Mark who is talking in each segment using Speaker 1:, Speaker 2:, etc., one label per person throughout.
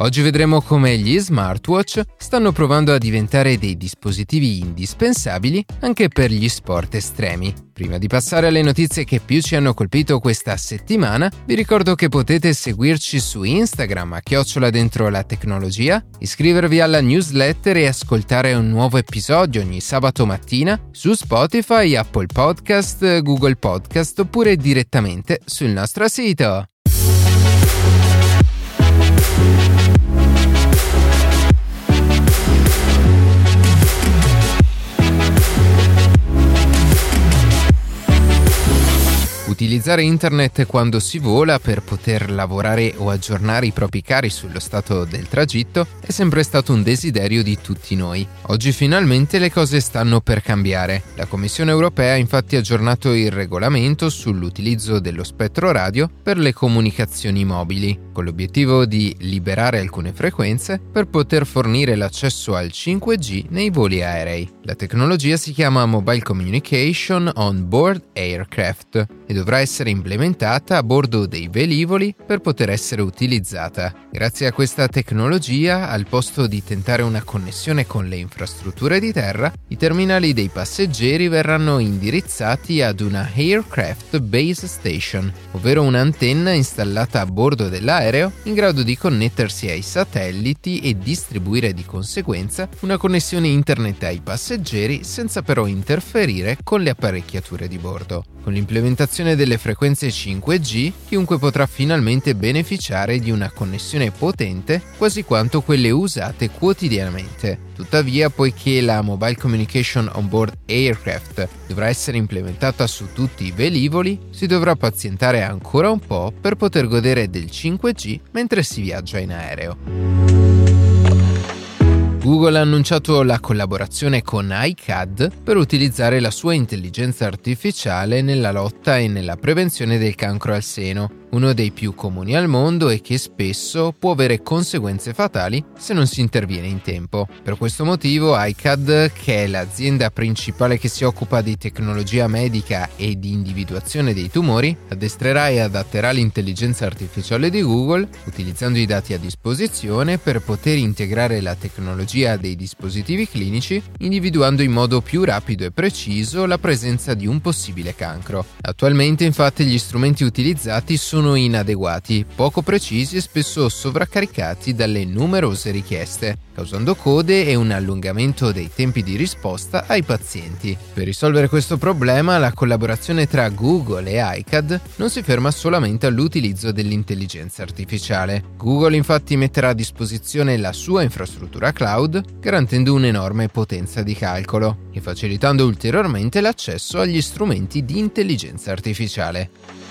Speaker 1: Oggi vedremo come gli smartwatch stanno provando a diventare dei dispositivi indispensabili anche per gli sport estremi. Prima di passare alle notizie che più ci hanno colpito questa settimana, vi ricordo che potete seguirci su Instagram a chiocciola dentro la tecnologia, iscrivervi alla newsletter e ascoltare un nuovo episodio ogni sabato mattina su Spotify, Apple Podcast, Google Podcast oppure direttamente sul nostro sito. Utilizzare internet quando si vola per poter lavorare o aggiornare i propri cari sullo stato del tragitto è sempre stato un desiderio di tutti noi. Oggi finalmente le cose stanno per cambiare. La Commissione europea ha infatti aggiornato il regolamento sull'utilizzo dello spettro radio per le comunicazioni mobili, con l'obiettivo di liberare alcune frequenze per poter fornire l'accesso al 5G nei voli aerei. La tecnologia si chiama Mobile Communication on Board Aircraft e dovrà dovrà essere implementata a bordo dei velivoli per poter essere utilizzata. Grazie a questa tecnologia, al posto di tentare una connessione con le infrastrutture di terra, i terminali dei passeggeri verranno indirizzati ad una Aircraft Base Station, ovvero un'antenna installata a bordo dell'aereo in grado di connettersi ai satelliti e distribuire di conseguenza una connessione internet ai passeggeri senza però interferire con le apparecchiature di bordo. Con l'implementazione delle frequenze 5G, chiunque potrà finalmente beneficiare di una connessione potente quasi quanto quelle usate quotidianamente. Tuttavia, poiché la Mobile Communication on Board Aircraft dovrà essere implementata su tutti i velivoli, si dovrà pazientare ancora un po' per poter godere del 5G mentre si viaggia in aereo. Google ha annunciato la collaborazione con iCAD per utilizzare la sua intelligenza artificiale nella lotta e nella prevenzione del cancro al seno, uno dei più comuni al mondo e che spesso può avere conseguenze fatali se non si interviene in tempo. Per questo motivo iCAD, che è l'azienda principale che si occupa di tecnologia medica e di individuazione dei tumori, addestrerà e adatterà l'intelligenza artificiale di Google, utilizzando i dati a disposizione per poter integrare la tecnologia dei dispositivi clinici, individuando in modo più rapido e preciso la presenza di un possibile cancro. Attualmente infatti gli strumenti utilizzati sono sono inadeguati, poco precisi e spesso sovraccaricati dalle numerose richieste, causando code e un allungamento dei tempi di risposta ai pazienti. Per risolvere questo problema, la collaborazione tra Google e iCAD non si ferma solamente all'utilizzo dell'intelligenza artificiale. Google infatti metterà a disposizione la sua infrastruttura cloud, garantendo un'enorme potenza di calcolo e facilitando ulteriormente l'accesso agli strumenti di intelligenza artificiale.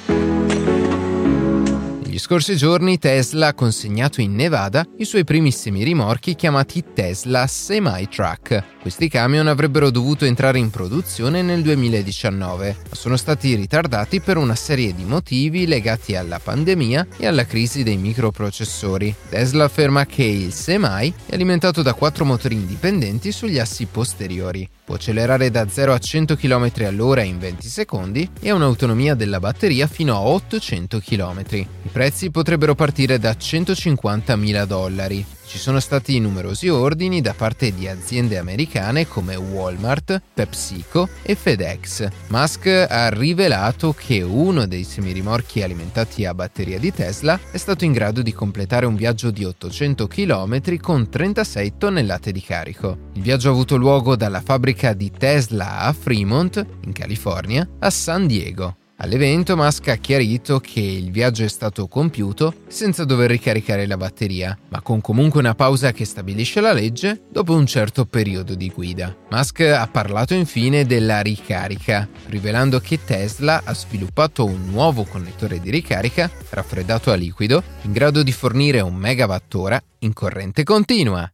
Speaker 1: Negli scorsi giorni Tesla ha consegnato in Nevada i suoi primissimi rimorchi chiamati Tesla Semi-Truck. Questi camion avrebbero dovuto entrare in produzione nel 2019, ma sono stati ritardati per una serie di motivi legati alla pandemia e alla crisi dei microprocessori. Tesla afferma che il Semi è alimentato da quattro motori indipendenti sugli assi posteriori. Può accelerare da 0 a 100 km all'ora in 20 secondi e ha un'autonomia della batteria fino a 800 km. I prezzi potrebbero partire da 150.000 dollari. Ci sono stati numerosi ordini da parte di aziende americane come Walmart, PepsiCo e FedEx. Musk ha rivelato che uno dei semirimorchi alimentati a batteria di Tesla è stato in grado di completare un viaggio di 800 km con 36 tonnellate di carico. Il viaggio ha avuto luogo dalla fabbrica di Tesla a Fremont, in California, a San Diego. All'evento Musk ha chiarito che il viaggio è stato compiuto senza dover ricaricare la batteria, ma con comunque una pausa che stabilisce la legge dopo un certo periodo di guida. Musk ha parlato infine della ricarica, rivelando che Tesla ha sviluppato un nuovo connettore di ricarica raffreddato a liquido in grado di fornire un megawattora in corrente continua.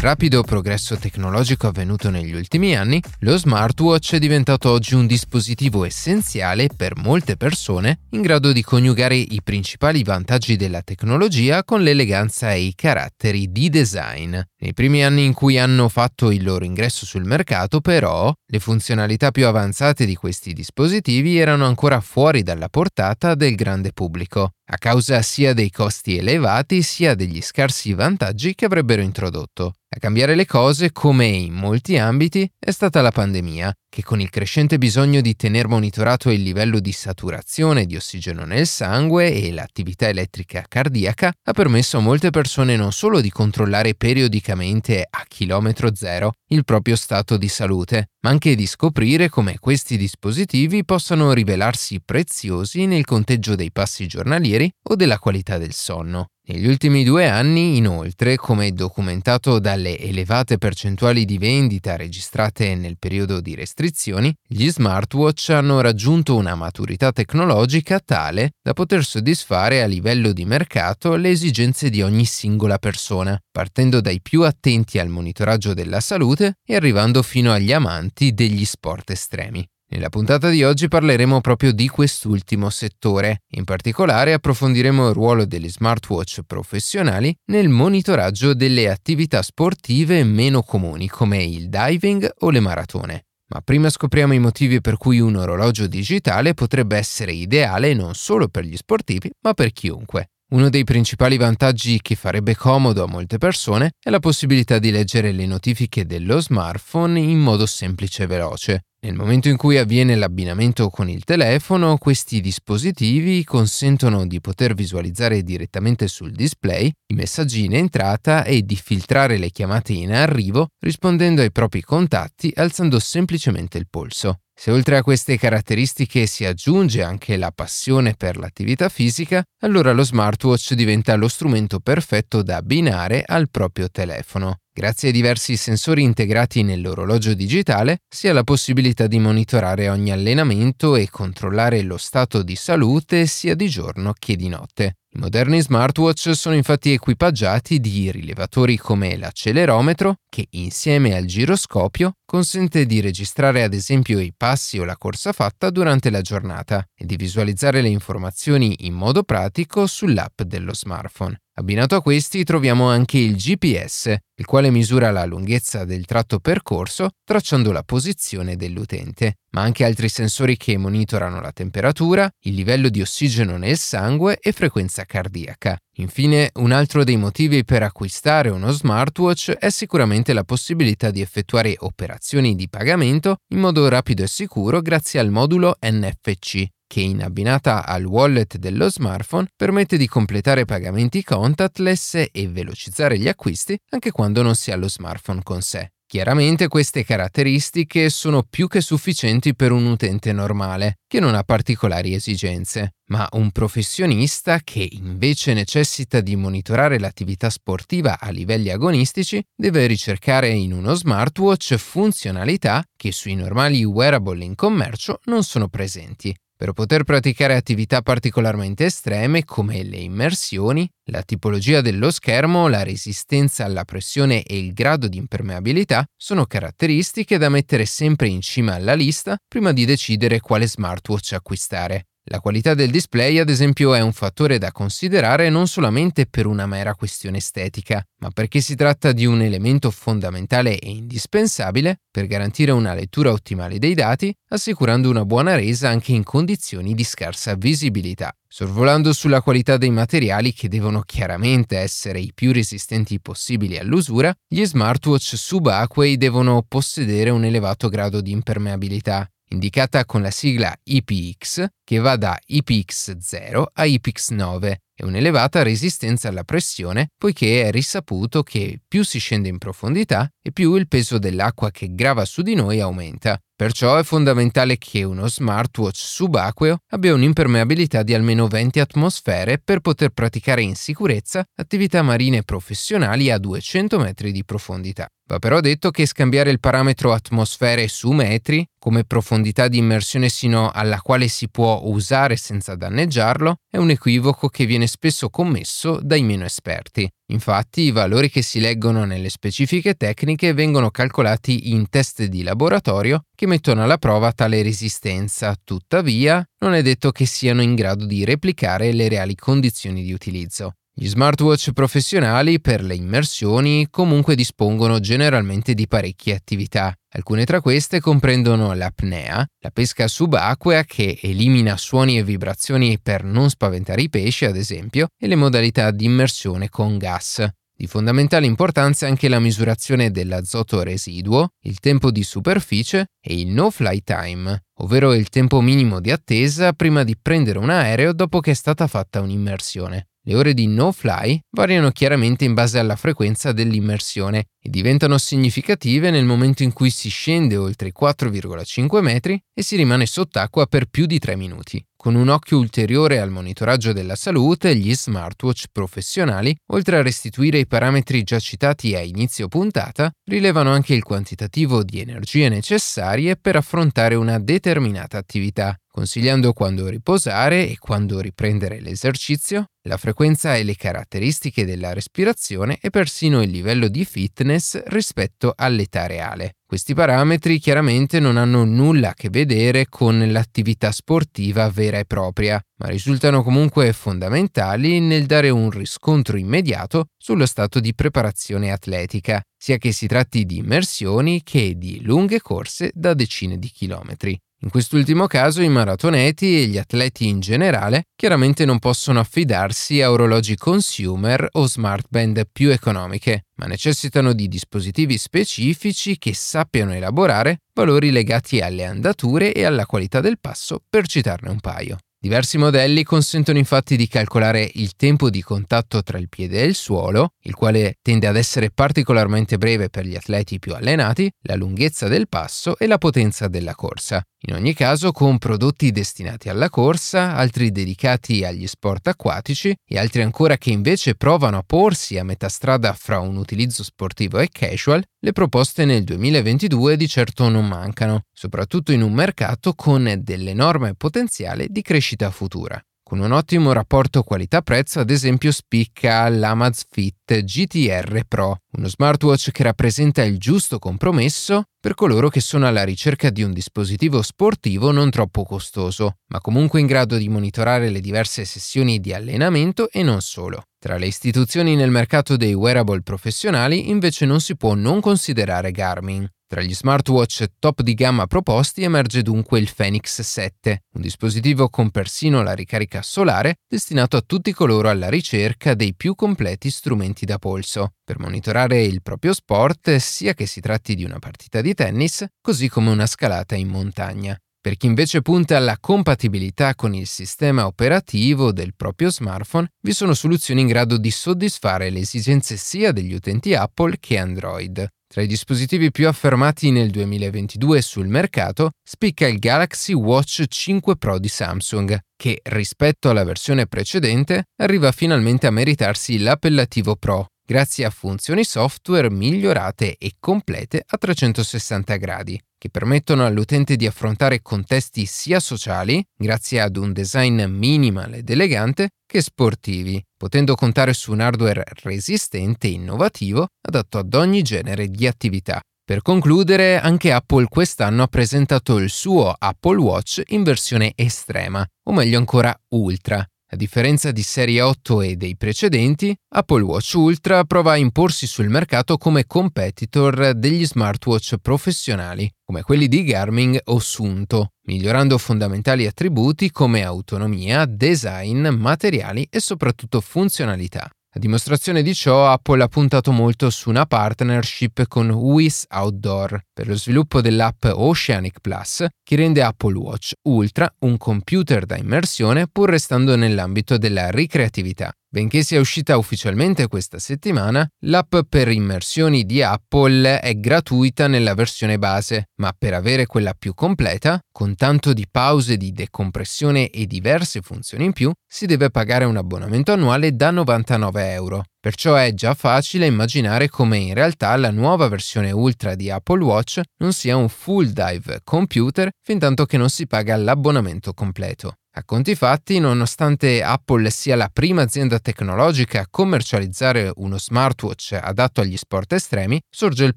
Speaker 1: Il rapido progresso tecnologico avvenuto negli ultimi anni, lo smartwatch è diventato oggi un dispositivo essenziale per molte persone in grado di coniugare i principali vantaggi della tecnologia con l'eleganza e i caratteri di design. Nei primi anni in cui hanno fatto il loro ingresso sul mercato, però, le funzionalità più avanzate di questi dispositivi erano ancora fuori dalla portata del grande pubblico a causa sia dei costi elevati sia degli scarsi vantaggi che avrebbero introdotto. A cambiare le cose, come in molti ambiti, è stata la pandemia, che con il crescente bisogno di tener monitorato il livello di saturazione di ossigeno nel sangue e l'attività elettrica cardiaca ha permesso a molte persone non solo di controllare periodicamente a chilometro zero il proprio stato di salute, ma anche di scoprire come questi dispositivi possano rivelarsi preziosi nel conteggio dei passi giornalieri o della qualità del sonno. Negli ultimi due anni, inoltre, come documentato dalle elevate percentuali di vendita registrate nel periodo di restrizioni, gli smartwatch hanno raggiunto una maturità tecnologica tale da poter soddisfare a livello di mercato le esigenze di ogni singola persona, partendo dai più attenti al monitoraggio della salute e arrivando fino agli amanti degli sport estremi. Nella puntata di oggi parleremo proprio di quest'ultimo settore. In particolare approfondiremo il ruolo degli smartwatch professionali nel monitoraggio delle attività sportive meno comuni come il diving o le maratone. Ma prima scopriamo i motivi per cui un orologio digitale potrebbe essere ideale non solo per gli sportivi, ma per chiunque. Uno dei principali vantaggi che farebbe comodo a molte persone è la possibilità di leggere le notifiche dello smartphone in modo semplice e veloce. Nel momento in cui avviene l'abbinamento con il telefono, questi dispositivi consentono di poter visualizzare direttamente sul display i messaggi in entrata e di filtrare le chiamate in arrivo rispondendo ai propri contatti alzando semplicemente il polso. Se oltre a queste caratteristiche si aggiunge anche la passione per l'attività fisica, allora lo smartwatch diventa lo strumento perfetto da abbinare al proprio telefono. Grazie ai diversi sensori integrati nell'orologio digitale, si ha la possibilità di monitorare ogni allenamento e controllare lo stato di salute sia di giorno che di notte. I moderni smartwatch sono infatti equipaggiati di rilevatori come l'accelerometro, che insieme al giroscopio consente di registrare ad esempio i passi o la corsa fatta durante la giornata e di visualizzare le informazioni in modo pratico sull'app dello smartphone. Abbinato a questi troviamo anche il GPS, il quale misura la lunghezza del tratto percorso tracciando la posizione dell'utente, ma anche altri sensori che monitorano la temperatura, il livello di ossigeno nel sangue e frequenza cardiaca. Infine, un altro dei motivi per acquistare uno smartwatch è sicuramente la possibilità di effettuare operazioni di pagamento in modo rapido e sicuro grazie al modulo NFC, che in abbinata al wallet dello smartphone permette di completare pagamenti contactless e velocizzare gli acquisti anche quando non si ha lo smartphone con sé. Chiaramente queste caratteristiche sono più che sufficienti per un utente normale, che non ha particolari esigenze, ma un professionista che invece necessita di monitorare l'attività sportiva a livelli agonistici deve ricercare in uno smartwatch funzionalità che sui normali wearable in commercio non sono presenti per poter praticare attività particolarmente estreme come le immersioni, la tipologia dello schermo, la resistenza alla pressione e il grado di impermeabilità sono caratteristiche da mettere sempre in cima alla lista prima di decidere quale smartwatch acquistare. La qualità del display, ad esempio, è un fattore da considerare non solamente per una mera questione estetica, ma perché si tratta di un elemento fondamentale e indispensabile per garantire una lettura ottimale dei dati, assicurando una buona resa anche in condizioni di scarsa visibilità. Sorvolando sulla qualità dei materiali che devono chiaramente essere i più resistenti possibili all'usura, gli smartwatch subacquei devono possedere un elevato grado di impermeabilità, indicata con la sigla IPX, che va da IPX0 a IPX9 e un'elevata resistenza alla pressione, poiché è risaputo che più si scende in profondità e più il peso dell'acqua che grava su di noi aumenta. Perciò è fondamentale che uno smartwatch subacqueo abbia un'impermeabilità di almeno 20 atmosfere per poter praticare in sicurezza attività marine professionali a 200 metri di profondità. Va però detto che scambiare il parametro atmosfere su metri, come profondità di immersione sino alla quale si può usare senza danneggiarlo, è un equivoco che viene spesso commesso dai meno esperti. Infatti i valori che si leggono nelle specifiche tecniche vengono calcolati in test di laboratorio che mettono alla prova tale resistenza, tuttavia non è detto che siano in grado di replicare le reali condizioni di utilizzo. Gli smartwatch professionali per le immersioni comunque dispongono generalmente di parecchie attività. Alcune tra queste comprendono l'apnea, la pesca subacquea che elimina suoni e vibrazioni per non spaventare i pesci, ad esempio, e le modalità di immersione con gas. Di fondamentale importanza anche la misurazione dell'azoto residuo, il tempo di superficie e il no-fly time, ovvero il tempo minimo di attesa prima di prendere un aereo dopo che è stata fatta un'immersione. Le ore di no-fly variano chiaramente in base alla frequenza dell'immersione e diventano significative nel momento in cui si scende oltre i 4,5 metri e si rimane sott'acqua per più di 3 minuti. Con un occhio ulteriore al monitoraggio della salute, gli smartwatch professionali, oltre a restituire i parametri già citati a inizio puntata, rilevano anche il quantitativo di energie necessarie per affrontare una determinata attività, consigliando quando riposare e quando riprendere l'esercizio, la frequenza e le caratteristiche della respirazione e persino il livello di fitness rispetto all'età reale. Questi parametri chiaramente non hanno nulla a che vedere con l'attività sportiva vera e propria, ma risultano comunque fondamentali nel dare un riscontro immediato sullo stato di preparazione atletica, sia che si tratti di immersioni che di lunghe corse da decine di chilometri. In quest'ultimo caso i maratoneti e gli atleti in generale chiaramente non possono affidarsi a orologi consumer o smartband più economiche, ma necessitano di dispositivi specifici che sappiano elaborare valori legati alle andature e alla qualità del passo, per citarne un paio. Diversi modelli consentono infatti di calcolare il tempo di contatto tra il piede e il suolo, il quale tende ad essere particolarmente breve per gli atleti più allenati, la lunghezza del passo e la potenza della corsa. In ogni caso con prodotti destinati alla corsa, altri dedicati agli sport acquatici e altri ancora che invece provano a porsi a metà strada fra un utilizzo sportivo e casual, le proposte nel 2022 di certo non mancano, soprattutto in un mercato con dell'enorme potenziale di crescita futura. Con un ottimo rapporto qualità-prezzo, ad esempio, spicca l'Amazfit GTR Pro, uno smartwatch che rappresenta il giusto compromesso per coloro che sono alla ricerca di un dispositivo sportivo non troppo costoso, ma comunque in grado di monitorare le diverse sessioni di allenamento e non solo. Tra le istituzioni nel mercato dei wearable professionali invece non si può non considerare Garmin. Tra gli smartwatch top di gamma proposti emerge dunque il Phoenix 7, un dispositivo con persino la ricarica solare destinato a tutti coloro alla ricerca dei più completi strumenti da polso, per monitorare il proprio sport sia che si tratti di una partita di tennis, così come una scalata in montagna. Per chi invece punta alla compatibilità con il sistema operativo del proprio smartphone, vi sono soluzioni in grado di soddisfare le esigenze sia degli utenti Apple che Android. Tra i dispositivi più affermati nel 2022 sul mercato spicca il Galaxy Watch 5 Pro di Samsung, che rispetto alla versione precedente arriva finalmente a meritarsi l'appellativo Pro, grazie a funzioni software migliorate e complete a 360 gradi, che permettono all'utente di affrontare contesti sia sociali, grazie ad un design minimal ed elegante, che sportivi, potendo contare su un hardware resistente e innovativo adatto ad ogni genere di attività. Per concludere, anche Apple quest'anno ha presentato il suo Apple Watch in versione estrema, o meglio ancora ultra, a differenza di serie 8 e dei precedenti, Apple Watch Ultra prova a imporsi sul mercato come competitor degli smartwatch professionali, come quelli di Garmin o Sunto, migliorando fondamentali attributi come autonomia, design, materiali e soprattutto funzionalità. A dimostrazione di ciò, Apple ha puntato molto su una partnership con WIS Outdoor per lo sviluppo dell'app Oceanic Plus, che rende Apple Watch Ultra un computer da immersione pur restando nell'ambito della ricreatività. Benché sia uscita ufficialmente questa settimana, l'app per immersioni di Apple è gratuita nella versione base, ma per avere quella più completa, con tanto di pause di decompressione e diverse funzioni in più, si deve pagare un abbonamento annuale da 99 euro. Perciò è già facile immaginare come in realtà la nuova versione Ultra di Apple Watch non sia un full dive computer fin tanto che non si paga l'abbonamento completo. A conti fatti, nonostante Apple sia la prima azienda tecnologica a commercializzare uno smartwatch adatto agli sport estremi, sorge il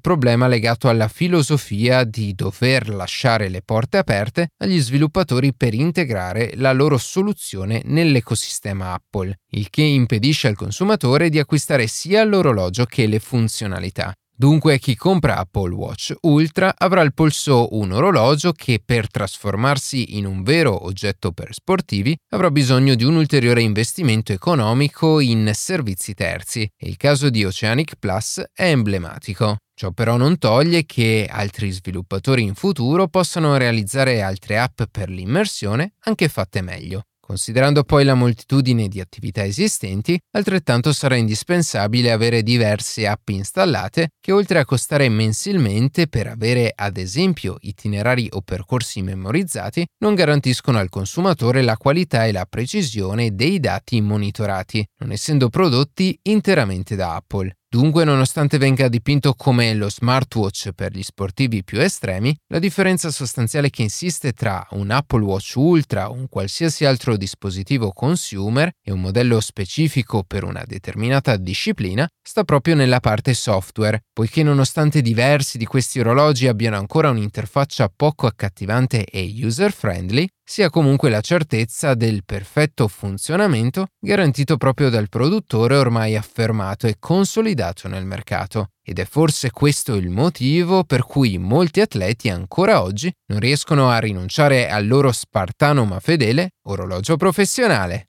Speaker 1: problema legato alla filosofia di dover lasciare le porte aperte agli sviluppatori per integrare la loro soluzione nell'ecosistema Apple, il che impedisce al consumatore di acquistare sia l'orologio che le funzionalità. Dunque chi compra Apple Watch Ultra avrà al polso un orologio che per trasformarsi in un vero oggetto per sportivi avrà bisogno di un ulteriore investimento economico in servizi terzi e il caso di Oceanic Plus è emblematico. Ciò però non toglie che altri sviluppatori in futuro possano realizzare altre app per l'immersione anche fatte meglio. Considerando poi la moltitudine di attività esistenti, altrettanto sarà indispensabile avere diverse app installate che oltre a costare mensilmente per avere ad esempio itinerari o percorsi memorizzati, non garantiscono al consumatore la qualità e la precisione dei dati monitorati, non essendo prodotti interamente da Apple. Dunque, nonostante venga dipinto come lo smartwatch per gli sportivi più estremi, la differenza sostanziale che insiste tra un Apple Watch Ultra un qualsiasi altro dispositivo consumer e un modello specifico per una determinata disciplina sta proprio nella parte software, poiché nonostante diversi di questi orologi abbiano ancora un'interfaccia poco accattivante e user-friendly, si ha comunque la certezza del perfetto funzionamento garantito proprio dal produttore ormai affermato e consolidato nel mercato. Ed è forse questo il motivo per cui molti atleti ancora oggi non riescono a rinunciare al loro spartano ma fedele orologio professionale.